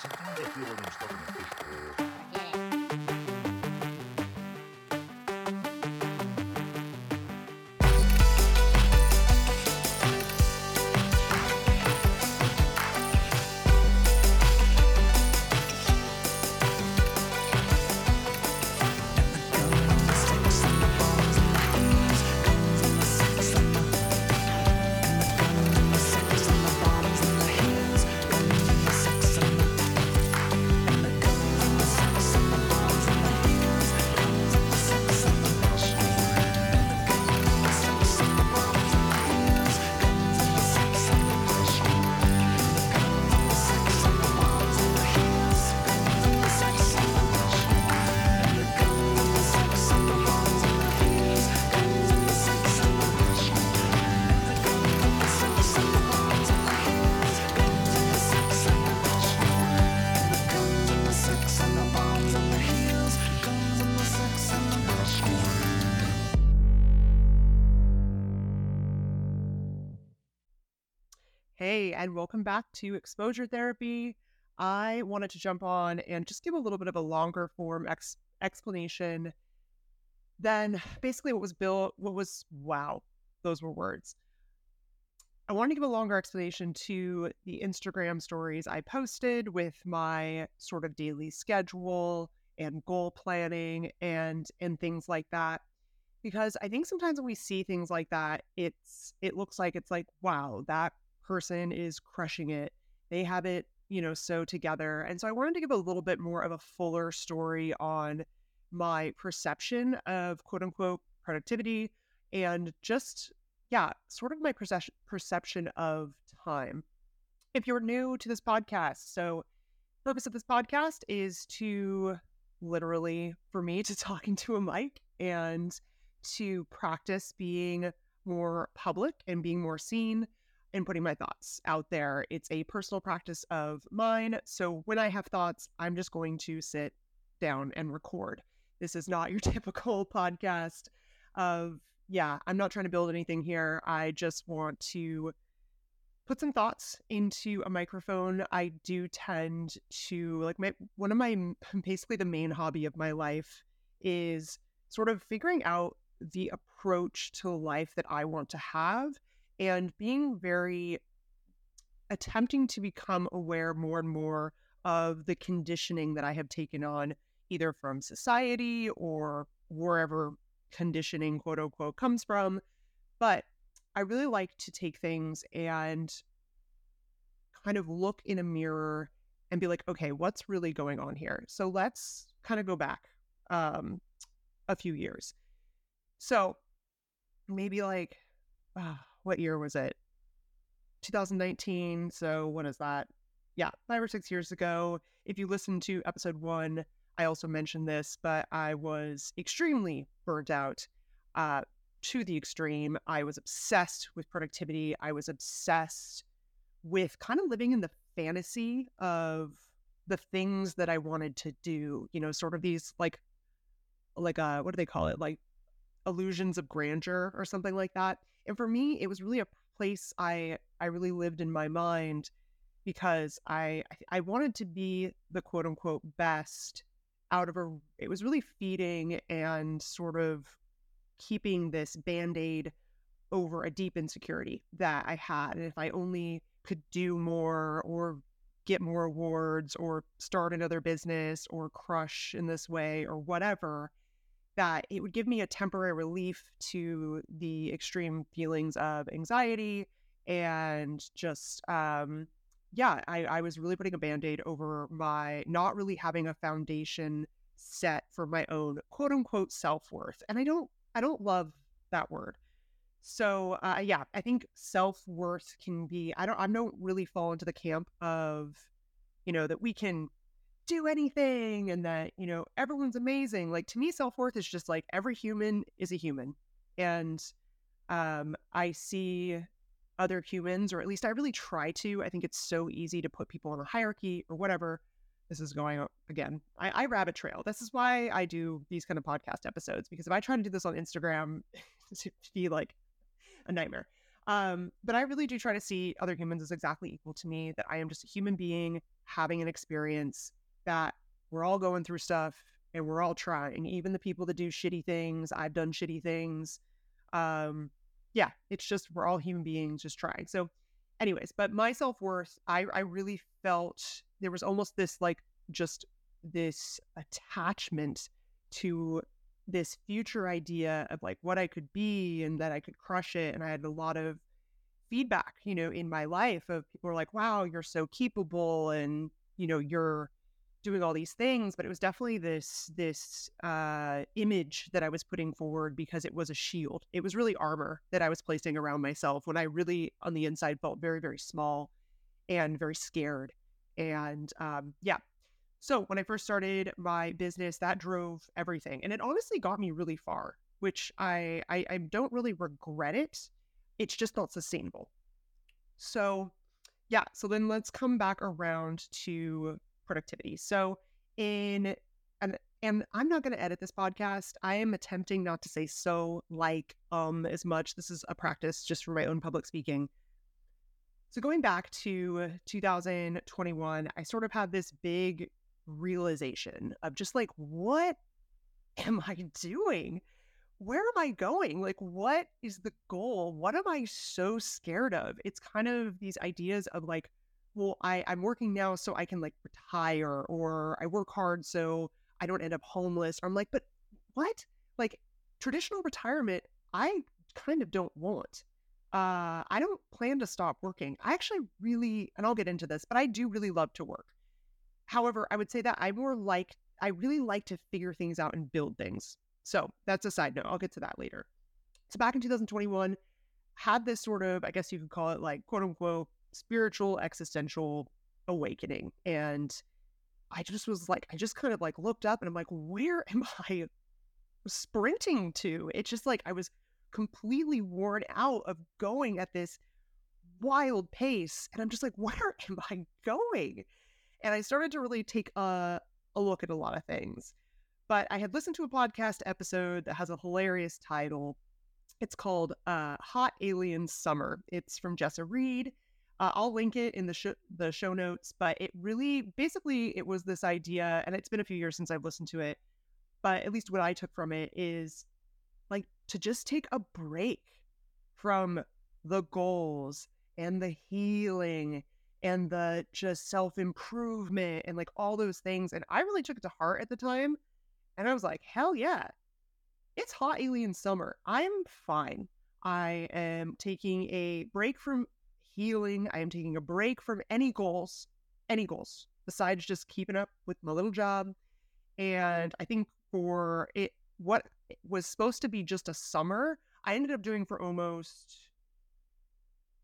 sometimes I feel like I'm stuck in a fishbowl. Hey, and welcome back to Exposure Therapy. I wanted to jump on and just give a little bit of a longer form ex- explanation than basically what was built, what was, wow, those were words. I wanted to give a longer explanation to the Instagram stories I posted with my sort of daily schedule and goal planning and and things like that because I think sometimes when we see things like that it's it looks like it's like wow that person is crushing it. They have it, you know, so together. And so I wanted to give a little bit more of a fuller story on my perception of quote unquote productivity and just, yeah, sort of my perception perception of time. If you're new to this podcast, so purpose of this podcast is to literally for me to talk into a mic and to practice being more public and being more seen and putting my thoughts out there. It's a personal practice of mine. So when I have thoughts, I'm just going to sit down and record. This is not your typical podcast of, yeah, I'm not trying to build anything here. I just want to put some thoughts into a microphone. I do tend to like my one of my basically the main hobby of my life is sort of figuring out the approach to life that I want to have and being very attempting to become aware more and more of the conditioning that I have taken on, either from society or wherever conditioning, quote unquote, comes from. But I really like to take things and kind of look in a mirror and be like, okay, what's really going on here? So let's kind of go back um, a few years. So maybe like, uh, what year was it? 2019. So when is that? Yeah, five or six years ago. If you listen to episode one, I also mentioned this, but I was extremely burnt out uh, to the extreme. I was obsessed with productivity. I was obsessed with kind of living in the fantasy of the things that I wanted to do, you know, sort of these like, like, uh, what do they call it? Like illusions of grandeur or something like that. And for me, it was really a place I I really lived in my mind because I I wanted to be the quote unquote best out of a it was really feeding and sort of keeping this band-aid over a deep insecurity that I had. And if I only could do more or get more awards or start another business or crush in this way or whatever, that it would give me a temporary relief to the extreme feelings of anxiety and just um yeah I, I was really putting a band-aid over my not really having a foundation set for my own quote unquote self-worth and i don't i don't love that word. So uh, yeah i think self-worth can be i don't i don't really fall into the camp of you know that we can do anything and that, you know, everyone's amazing. Like to me, self worth is just like every human is a human. And um, I see other humans, or at least I really try to. I think it's so easy to put people in a hierarchy or whatever. This is going again. I, I rabbit trail. This is why I do these kind of podcast episodes because if I try to do this on Instagram, it'd be like a nightmare. Um, but I really do try to see other humans as exactly equal to me, that I am just a human being having an experience that we're all going through stuff and we're all trying. Even the people that do shitty things, I've done shitty things. Um, yeah, it's just we're all human beings just trying. So, anyways, but my self worth, I I really felt there was almost this like just this attachment to this future idea of like what I could be and that I could crush it. And I had a lot of feedback, you know, in my life of people were like, wow, you're so capable and, you know, you're doing all these things. But it was definitely this, this uh, image that I was putting forward because it was a shield. It was really armor that I was placing around myself when I really on the inside felt very, very small and very scared. And um, yeah, so when I first started my business, that drove everything, and it honestly got me really far. Which I, I I don't really regret it. It's just not sustainable. So yeah. So then let's come back around to productivity. So in and and I'm not going to edit this podcast. I am attempting not to say so, like, um, as much. This is a practice just for my own public speaking. So going back to 2021, I sort of had this big realization of just like, what am I doing? Where am I going? Like, what is the goal? What am I so scared of? It's kind of these ideas of like, well, I, I'm working now so I can like retire, or I work hard so I don't end up homeless. Or I'm like, but what? Like, traditional retirement, I kind of don't want. Uh, I don't plan to stop working. I actually really, and I'll get into this, but I do really love to work. However, I would say that I more like, I really like to figure things out and build things. So that's a side note. I'll get to that later. So back in 2021, had this sort of, I guess you could call it like quote unquote spiritual existential awakening. And I just was like, I just kind of like looked up and I'm like, where am I sprinting to? It's just like I was completely worn out of going at this wild pace. And I'm just like, where am I going? And I started to really take a, a look at a lot of things. But I had listened to a podcast episode that has a hilarious title. It's called uh, Hot Alien Summer. It's from Jessa Reed. Uh, I'll link it in the sh- the show notes. But it really, basically, it was this idea, and it's been a few years since I've listened to it. But at least what I took from it is like to just take a break from the goals and the healing and the just self improvement and like all those things. And I really took it to heart at the time. And I was like, hell yeah, it's hot alien summer. I'm fine. I am taking a break from healing. I am taking a break from any goals, any goals, besides just keeping up with my little job. Mm-hmm. And I think for it, what was supposed to be just a summer, I ended up doing for almost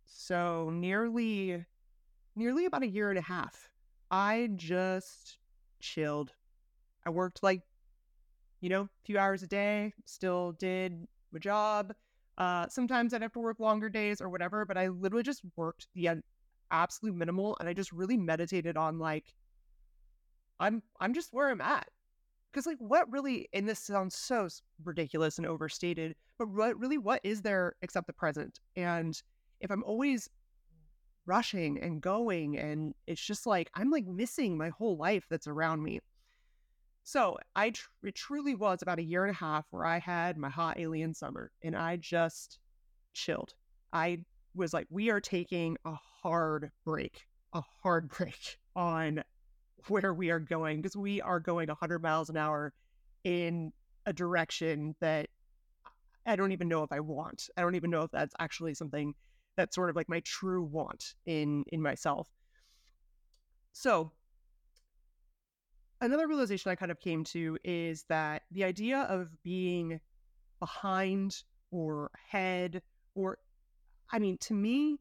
so nearly nearly about a year and a half, I just chilled. I worked like, you know, a few hours a day, still did my job. Uh, sometimes I'd have to work longer days or whatever, but I literally just worked the absolute minimal and I just really meditated on like, I'm I'm just where I'm at. Because like what really and this sounds so ridiculous and overstated, but what really what is there except the present? And if I'm always rushing and going and it's just like i'm like missing my whole life that's around me so i tr- it truly was about a year and a half where i had my hot alien summer and i just chilled. I was like we are taking a hard break a hard break on where we are going because we are going 100 miles an hour in a direction that i don't even know if i want. I don't even know if that's actually something that's sort of like my true want in in myself. So another realization i kind of came to is that the idea of being behind or ahead or i mean to me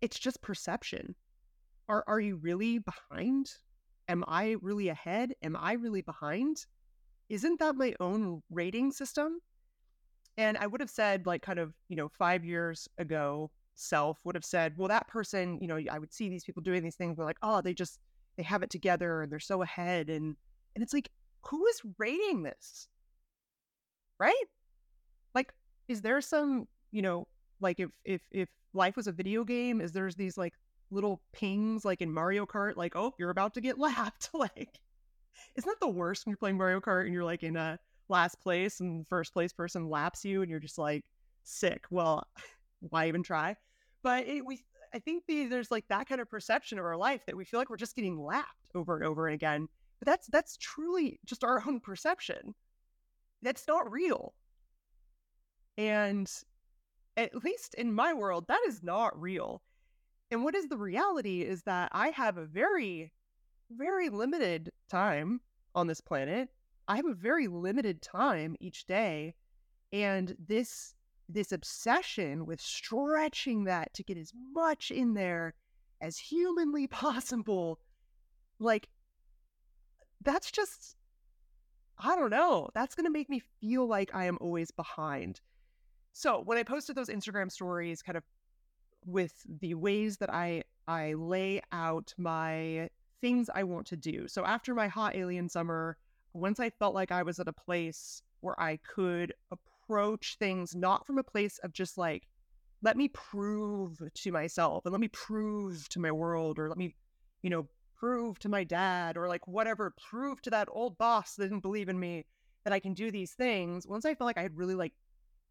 it's just perception. Are are you really behind? Am i really ahead? Am i really behind? Isn't that my own rating system? And I would have said, like, kind of, you know, five years ago, self would have said, well, that person, you know, I would see these people doing these things. We're like, oh, they just, they have it together and they're so ahead. And, and it's like, who is rating this? Right? Like, is there some, you know, like if, if, if life was a video game, is there's these like little pings like in Mario Kart, like, oh, you're about to get lapped. like, isn't that the worst when you're playing Mario Kart and you're like in a last place and first place person laps you and you're just like sick? Well, why even try? But it, we, I think the, there's like that kind of perception of our life that we feel like we're just getting lapped over and over and again. But that's that's truly just our own perception. That's not real. And at least in my world, that is not real. And what is the reality is that I have a very, very limited time on this planet. I have a very limited time each day. And this this obsession with stretching that to get as much in there as humanly possible, like that's just I don't know. That's going to make me feel like I am always behind. So, when I posted those Instagram stories kind of with the ways that I I lay out my things I want to do. So, after my hot alien summer, once I felt like I was at a place where I could approach things not from a place of just like let me prove to myself and let me prove to my world or let me you know prove to my dad or like whatever, prove to that old boss that didn't believe in me that I can do these things. Once I felt like I had really like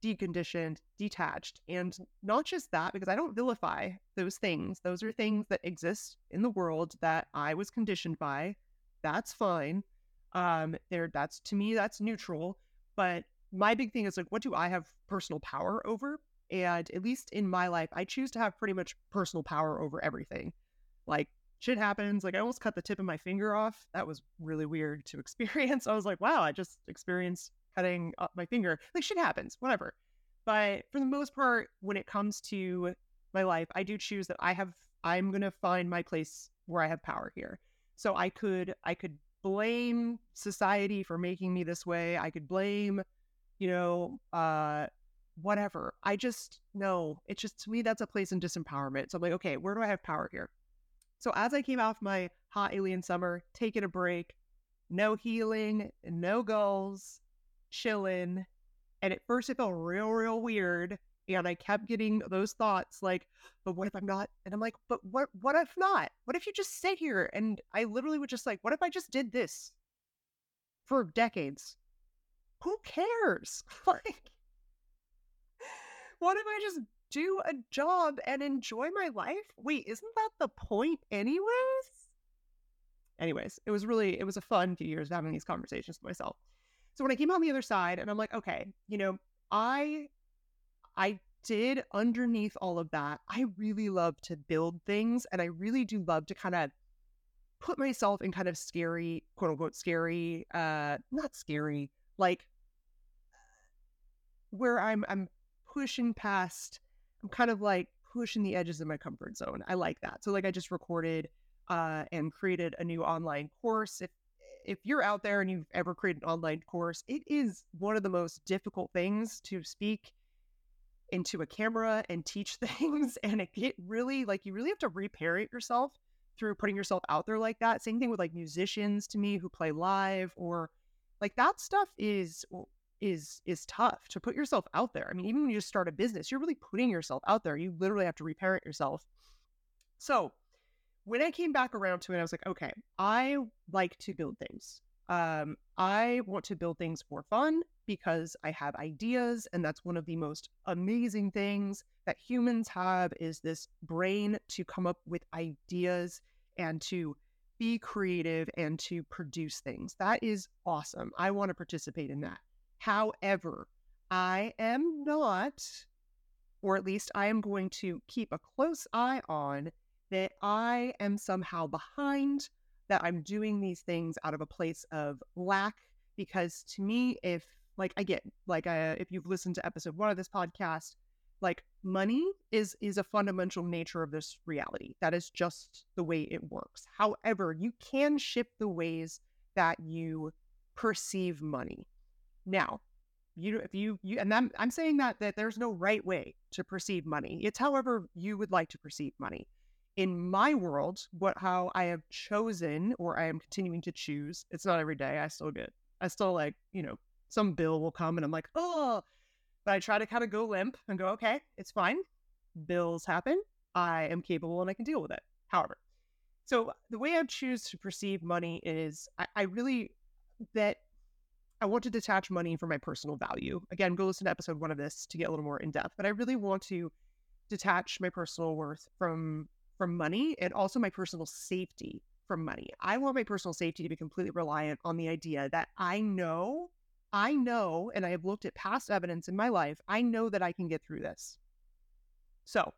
deconditioned, detached, and not just that, because I don't vilify those things. Those are things that exist in the world that I was conditioned by. That's fine. Um, there that's to me, that's neutral. But my big thing is like, what do I have personal power over? And at least in my life, I choose to have pretty much personal power over everything. Like shit happens. Like I almost cut the tip of my finger off. That was really weird to experience. I was like, wow, I just experienced cutting up my finger. Like shit happens, whatever. But for the most part, when it comes to my life, I do choose that I have I'm gonna find my place where I have power here. So I could I could blame society for making me this way. I could blame, you know, uh whatever. I just know it's just to me that's a place in disempowerment. So I'm like, okay, where do I have power here? So as I came off my hot alien summer, taking a break, no healing, no goals, chilling. And at first it felt real, real weird. And I kept getting those thoughts like, but what if I'm not? And I'm like, but what what if not? What if you just sit here? And I literally would just like, what if I just did this for decades? Who cares? like what if I just do a job and enjoy my life? Wait, isn't that the point, anyways? Anyways, it was really, it was a fun few years having these conversations with myself. So when I came on the other side and I'm like, okay, you know, I, I did underneath all of that, I really love to build things and I really do love to kind of put myself in kind of scary, quote unquote, scary, uh, not scary, like where I'm, I'm pushing past I'm kind of like pushing the edges of my comfort zone. I like that. So like I just recorded uh, and created a new online course. If if you're out there and you've ever created an online course, it is one of the most difficult things to speak into a camera and teach things. And it get really like you really have to reparent yourself through putting yourself out there like that. Same thing with like musicians to me who play live or like that stuff is is is tough to put yourself out there. I mean, even when you just start a business, you're really putting yourself out there. You literally have to reparent yourself. So when I came back around to it, I was like, okay, I like to build things. Um, I want to build things for fun because I have ideas, and that's one of the most amazing things that humans have is this brain to come up with ideas and to be creative and to produce things. That is awesome. I want to participate in that. However, I am not, or at least I am going to keep a close eye on that I am somehow behind, that I'm doing these things out of a place of lack. Because to me, if like I get like uh, if you've listened to episode one of this podcast, like money is is a fundamental nature of this reality. That is just the way it works. However, you can shift the ways that you perceive money. Now, you if you you and I'm I'm saying that that there's no right way to perceive money. It's however you would like to perceive money. In my world, what how I have chosen or I am continuing to choose, it's not every day. I still get I still like, you know, some bill will come and I'm like, oh, but I try to kind of go limp and go, okay, it's fine. Bills happen. I am capable and I can deal with it. However, so the way I choose to perceive money is I, I really that I want to detach money from my personal value. Again, go listen to episode one of this to get a little more in depth. But I really want to detach my personal worth from from money and also my personal safety from money. I want my personal safety to be completely reliant on the idea that I know, I know, and I have looked at past evidence in my life, I know that I can get through this. So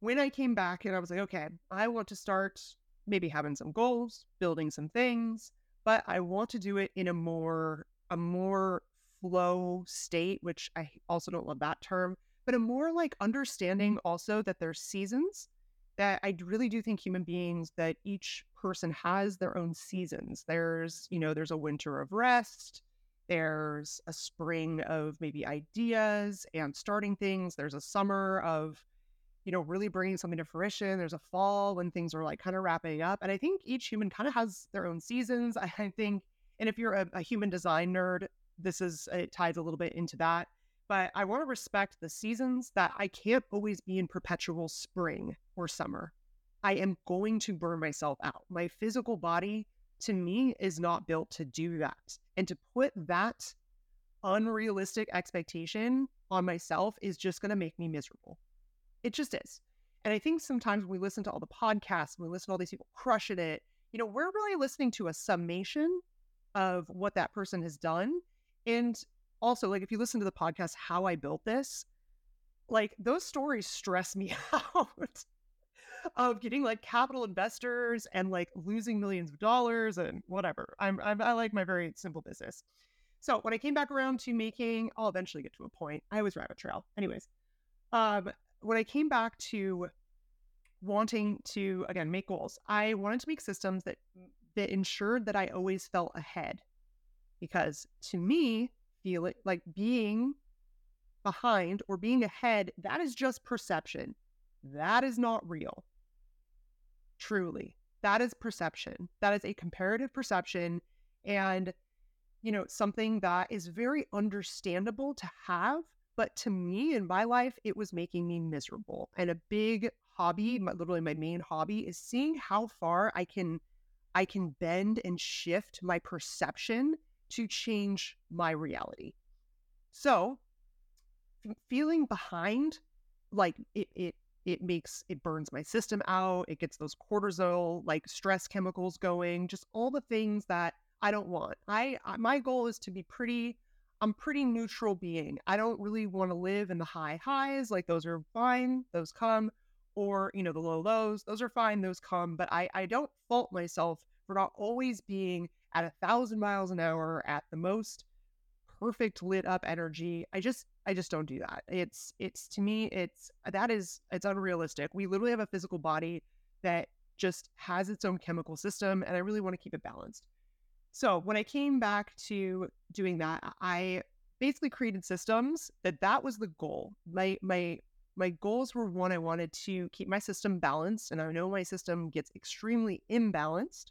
when I came back and I was like, okay, I want to start maybe having some goals, building some things, but I want to do it in a more a more flow state, which I also don't love that term, but a more like mm-hmm. understanding also that there's seasons that I really do think human beings that each person has their own seasons. There's, you know, there's a winter of rest, there's a spring of maybe ideas and starting things, there's a summer of you know, really bringing something to fruition. There's a fall when things are like kind of wrapping up. And I think each human kind of has their own seasons. I think, and if you're a, a human design nerd, this is, it ties a little bit into that. But I want to respect the seasons that I can't always be in perpetual spring or summer. I am going to burn myself out. My physical body to me is not built to do that. And to put that unrealistic expectation on myself is just going to make me miserable. It just is. And I think sometimes when we listen to all the podcasts, when we listen to all these people crushing it, you know, we're really listening to a summation of what that person has done. And also, like, if you listen to the podcast, How I Built This, like, those stories stress me out of getting like capital investors and like losing millions of dollars and whatever. I'm, I'm I like my very simple business. So when I came back around to making, I'll eventually get to a point. I always rabbit trail. Anyways, um, when I came back to wanting to again make goals, I wanted to make systems that that ensured that I always felt ahead. Because to me, feel it like being behind or being ahead, that is just perception. That is not real. Truly. That is perception. That is a comparative perception and you know, something that is very understandable to have but to me in my life, it was making me miserable. And a big hobby, my, literally my main hobby, is seeing how far I can I can bend and shift my perception to change my reality. So feeling behind, like it it it makes it burns my system out it gets those cortisol like stress chemicals going just all the things that i don't want i my goal is to be pretty I'm pretty neutral being. I don't really want to live in the high highs. Like those are fine, those come, or you know, the low lows, those are fine, those come. But I, I don't fault myself for not always being at a thousand miles an hour at the most perfect lit up energy. I just I just don't do that. It's it's to me, it's that is it's unrealistic. We literally have a physical body that just has its own chemical system, and I really want to keep it balanced. So when I came back to doing that, I basically created systems that that was the goal. My my my goals were one I wanted to keep my system balanced and I know my system gets extremely imbalanced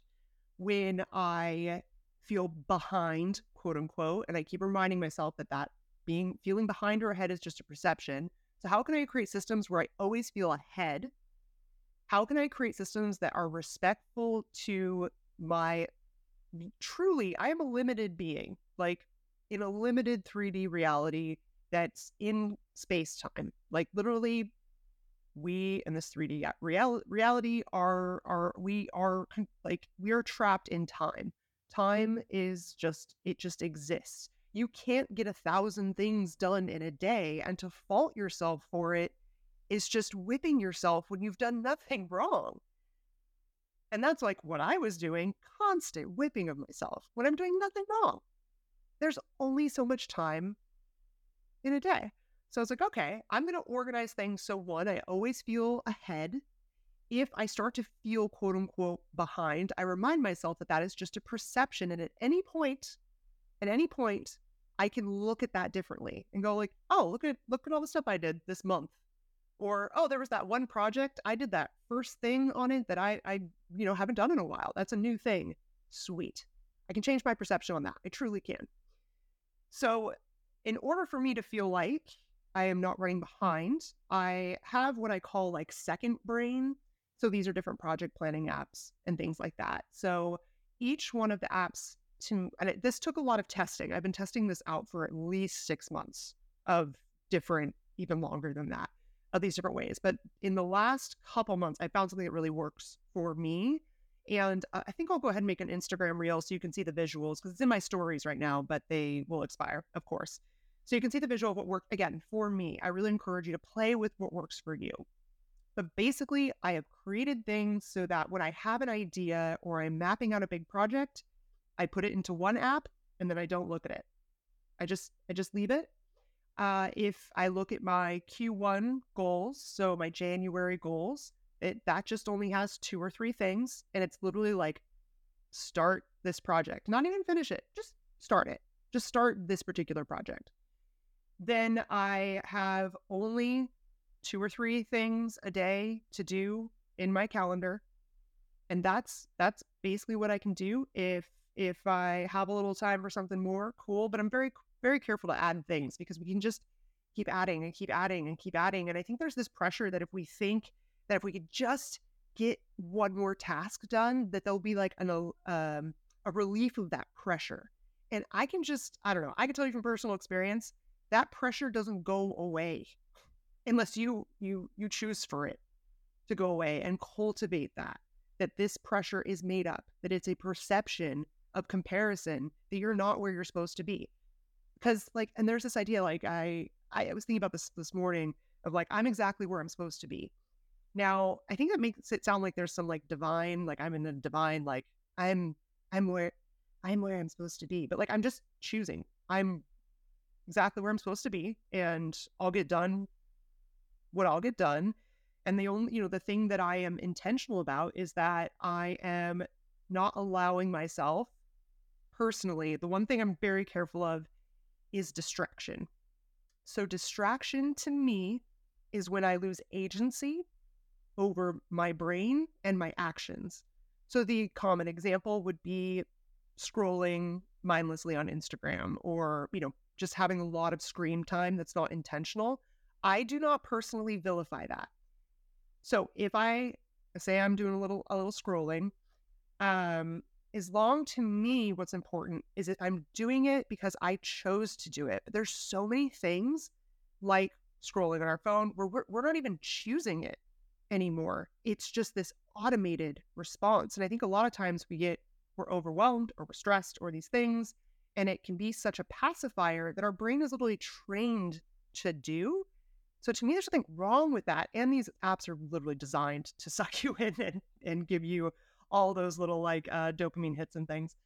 when I feel behind, quote unquote, and I keep reminding myself that that being feeling behind or ahead is just a perception. So how can I create systems where I always feel ahead? How can I create systems that are respectful to my truly, I am a limited being, like in a limited 3D reality that's in space time. Like literally, we in this 3D real- reality are are we are like we are trapped in time. Time mm-hmm. is just it just exists. You can't get a thousand things done in a day, and to fault yourself for it is just whipping yourself when you've done nothing wrong. And that's like what I was doing constant whipping of myself when I'm doing nothing wrong. There's only so much time in a day. So I was like, okay, I'm going to organize things so one, I always feel ahead. If I start to feel quote unquote behind, I remind myself that that is just a perception. And at any point, at any point, I can look at that differently and go like, oh, look at look at all the stuff I did this month or oh there was that one project i did that first thing on it that i i you know haven't done in a while that's a new thing sweet i can change my perception on that i truly can so in order for me to feel like I am not running behind. I have what I call like second brain. So these are different project planning apps and things like that. So each one of the apps to and it, this took a lot of testing. I've been testing this out for at least 6 months of different even longer than that of these different ways. But in the last couple months I found something that really works for me and uh, I think I'll go ahead and make an Instagram reel so you can see the visuals because it's in my stories right now, but they will expire, of course. So you can see the visual of what worked. Again, for me, I really encourage you to play with what works for you. But basically, I have created things so that when I have an idea or I'm mapping out a big project, I put it into one app and then I don't look at it. I just I just leave it. Uh, if I look at my Q1 goals, so my January goals, it that just only has two or three things, and it's literally like start this project, not even finish it, just start it, just start this particular project. Then I have only two or three things a day to do in my calendar, and that's that's basically what I can do. If if I have a little time for something more, cool. But I'm very very careful to add things because we can just keep adding and keep adding and keep adding. And I think there's this pressure that if we think that if we could just get one more task done, that there'll be like an um, a relief of that pressure. And I can just, I don't know, I can tell you from personal experience, that pressure doesn't go away unless you you you choose for it to go away and cultivate that that this pressure is made up that it's a perception of comparison that you're not where you're supposed to be because like and there's this idea like i i was thinking about this this morning of like i'm exactly where i'm supposed to be now, I think that makes it sound like there's some like divine, like I'm in a divine, like I'm, I'm where, I'm where I'm supposed to be. But like I'm just choosing. I'm exactly where I'm supposed to be, and I'll get done what I'll get done. And the only, you know, the thing that I am intentional about is that I am not allowing myself personally. The one thing I'm very careful of is distraction. So, distraction to me is when I lose agency over my brain and my actions. So the common example would be scrolling mindlessly on Instagram or, you know, just having a lot of screen time that's not intentional. I do not personally vilify that. So if I say I'm doing a little a little scrolling, um, as long to me what's important is that I'm doing it because I chose to do it. But there's so many things like scrolling on our phone where we're, we're not even choosing it anymore. It's just this automated response. And I think a lot of times we get, we're overwhelmed or we're stressed or these things. And it can be such a pacifier that our brain is literally trained to do. So to me, there's something wrong with that. And these apps are literally designed to suck you in and, and give you all those little like uh, dopamine hits and things.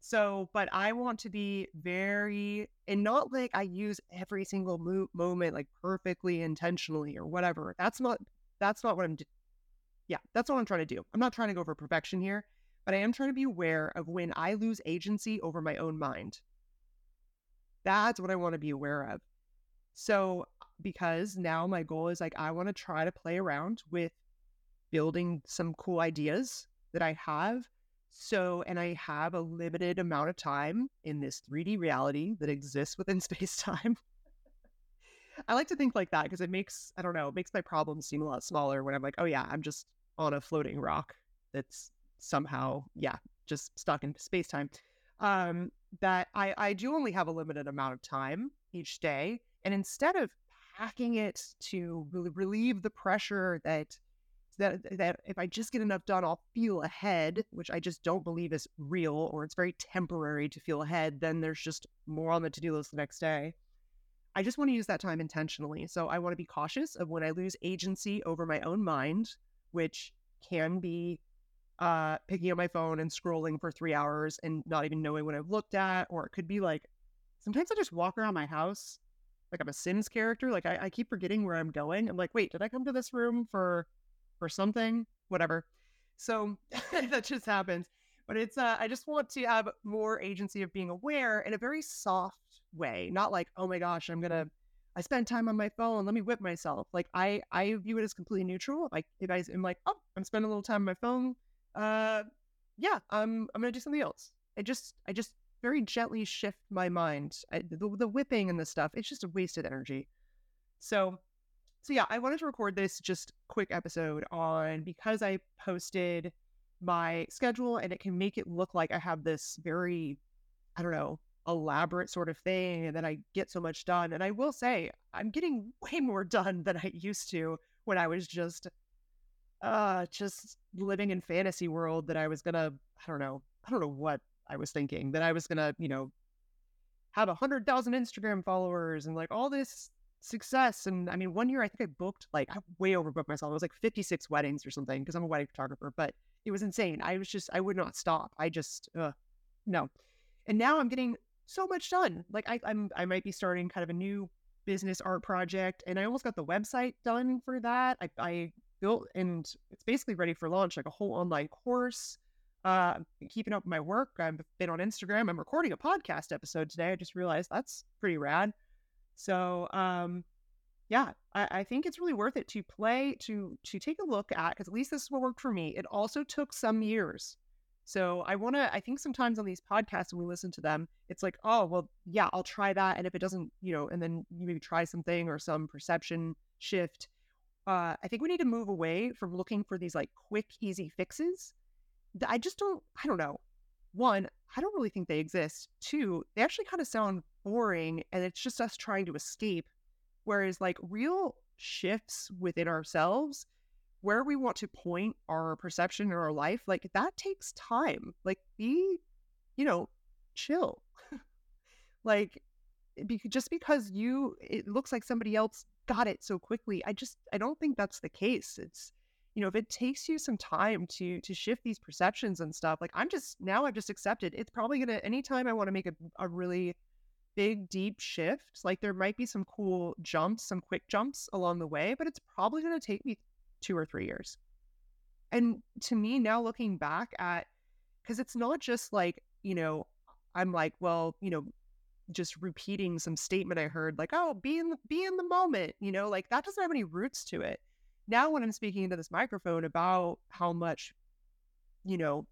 So, but I want to be very, and not like I use every single mo- moment like perfectly intentionally or whatever. That's not that's not what I'm. yeah, that's what I'm trying to do. I'm not trying to go for perfection here, but I am trying to be aware of when I lose agency over my own mind. That's what I want to be aware of. So, because now my goal is like, I want to try to play around with building some cool ideas that I have. So, and I have a limited amount of time in this 3D reality that exists within space time. I like to think like that because it makes I don't know, it makes my problems seem a lot smaller when I'm like, oh yeah, I'm just on a floating rock that's somehow, yeah, just stuck in space time. Um, that I I do only have a limited amount of time each day, and instead of hacking it to relieve the pressure that that that if I just get enough done, I'll feel ahead, which I just don't believe is real, or it's very temporary to feel ahead. Then there's just more on the to do list the next day. I just want to use that time intentionally. So I want to be cautious of when I lose agency over my own mind, which can be uh, picking up my phone and scrolling for three hours and not even knowing what I've looked at. Or it could be like sometimes I just walk around my house like I'm a Sims character. Like I, I keep forgetting where I'm going. I'm like, wait, did I come to this room for for something? Whatever. So that just happens. But it's uh, I just want to have more agency of being aware in a very soft way, not like, oh my gosh, I'm gonna I spend time on my phone, let me whip myself. Like I I view it as completely neutral. Like if I am like, oh, I'm spending a little time on my phone, uh yeah, I'm I'm gonna do something else. I just I just very gently shift my mind. I, the, the whipping and the stuff, it's just a wasted energy. So, so yeah, I wanted to record this just quick episode on because I posted my schedule and it can make it look like I have this very, I don't know, elaborate sort of thing and then I get so much done. And I will say, I'm getting way more done than I used to when I was just uh just living in fantasy world that I was gonna I don't know I don't know what I was thinking that I was gonna you know have a hundred thousand Instagram followers and like all this success and I mean one year I think I booked like I way overbooked myself it was like 56 weddings or something because I'm a wedding photographer but it was insane I was just I would not stop I just uh no and now I'm getting so much done like I I'm I might be starting kind of a new business art project and I almost got the website done for that I I built and it's basically ready for launch, like a whole online course. Uh, keeping up my work. I've been on Instagram. I'm recording a podcast episode today. I just realized that's pretty rad. So, um, yeah, I, I think it's really worth it to play to to take a look at because at least this is what worked for me. It also took some years. So I want to. I think sometimes on these podcasts when we listen to them, it's like, oh well, yeah, I'll try that, and if it doesn't, you know, and then you maybe try something or some perception shift, uh, I think we need to move away from looking for these like quick, easy fixes. I just don't, I don't know. One, I don't really think they exist. Two, they actually kind of sound boring and it's just us trying to escape. Whereas like real shifts within ourselves, where we want to point our perception in our life, like that takes time. Like be, you know, chill. like eh, be, just because you, it looks like somebody else got it so quickly. I just I don't think that's the case. It's you know, if it takes you some time to to shift these perceptions and stuff, like I'm just now I've just accepted it's probably gonna anytime I want to make a, a really big deep shift, like there might be some cool jumps, some quick jumps along the way, but it's probably gonna take me two or three years. And to me now looking back at because it's not just like, you know, I'm like, well, you know, just repeating some statement I heard, like, oh, be in the, be in the moment, you know, like that doesn't have any roots to it. Now, when I'm speaking into this microphone about how much, you know,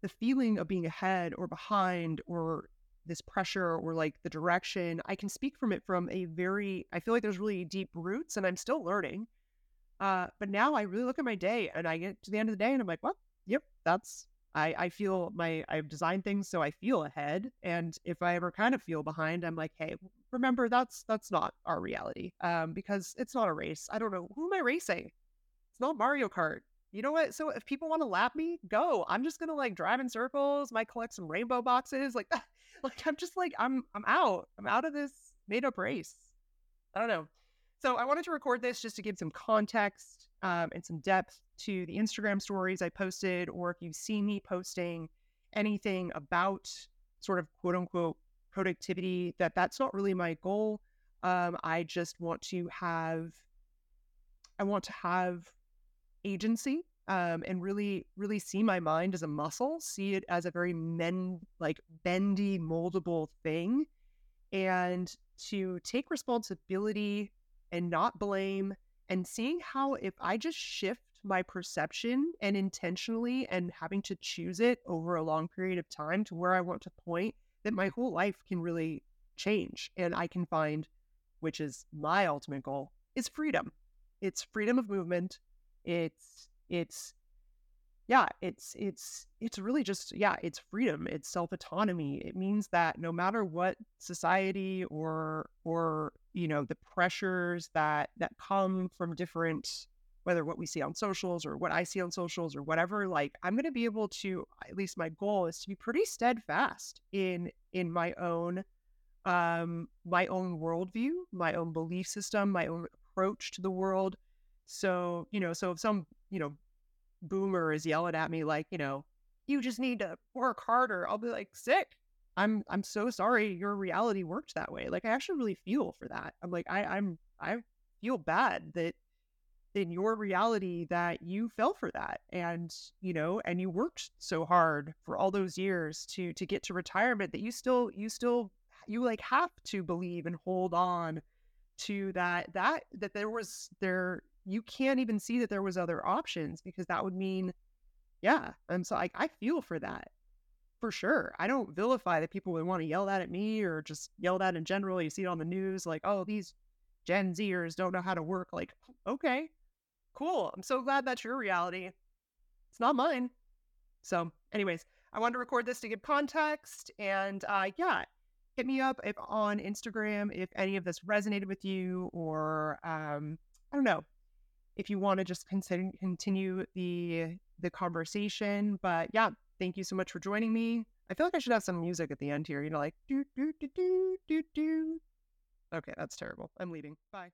the feeling of being ahead or behind or this pressure or like the direction, I can speak from it from a very, I feel like there's really deep roots and I'm still learning. Uh, but now I really look at my day and I get to the end of the day and I'm like, well, yep, that's I, I feel my I've designed things so I feel ahead. And if I ever kind of feel behind, I'm like, hey, remember that's that's not our reality. Um, because it's not a race. I don't know who am I racing? It's not Mario Kart. You know what? So if people want to lap me, go. I'm just gonna like drive in circles, might collect some rainbow boxes, like. Like I'm just like I'm I'm out. I'm out of this made up race. I don't know. So I wanted to record this just to give some context um, and some depth to the Instagram stories I posted, or if you see me posting anything about sort of quote unquote productivity, that that's not really my goal. Um, I just want to have, I want to have agency um, and really, really see my mind as a muscle, see it as a very men like bendy, moldable thing, and to take responsibility and not blame and seeing how if I just shift my perception and intentionally and having to choose it over a long period of time to where I want to point, that my whole life can really change and I can find, which is my ultimate goal, is freedom. It's freedom of movement. It's it's yeah, it's it's it's really just yeah, it's freedom, it's self-autonomy. It means that no matter what society or or you know the pressures that that come from different whether what we see on socials or what I see on socials or whatever, like I'm going to be able to at least my goal is to be pretty steadfast in in my own um my own worldview, my own belief system, my own approach to the world. So, you know, so if some, you know, boomer is yelling at me like, you know, you just need to work harder, I'll be like, sick. I'm I'm so sorry your reality worked that way. Like I actually really feel for that. I'm like I I'm I feel bad that in your reality that you fell for that and you know and you worked so hard for all those years to to get to retirement that you still you still you like have to believe and hold on to that that that there was there you can't even see that there was other options because that would mean yeah and so I, I feel for that for sure i don't vilify that people would want to yell that at me or just yell that in general you see it on the news like oh these Gen Zers don't know how to work. Like, okay, cool. I'm so glad that's your reality. It's not mine. So, anyways, I wanted to record this to give context. And uh, yeah, hit me up if, on Instagram if any of this resonated with you, or um, I don't know, if you want to just consider, continue the the conversation. But yeah, thank you so much for joining me. I feel like I should have some music at the end here, you know, like do do do do do do. Okay, that's terrible. I'm leaving. Bye.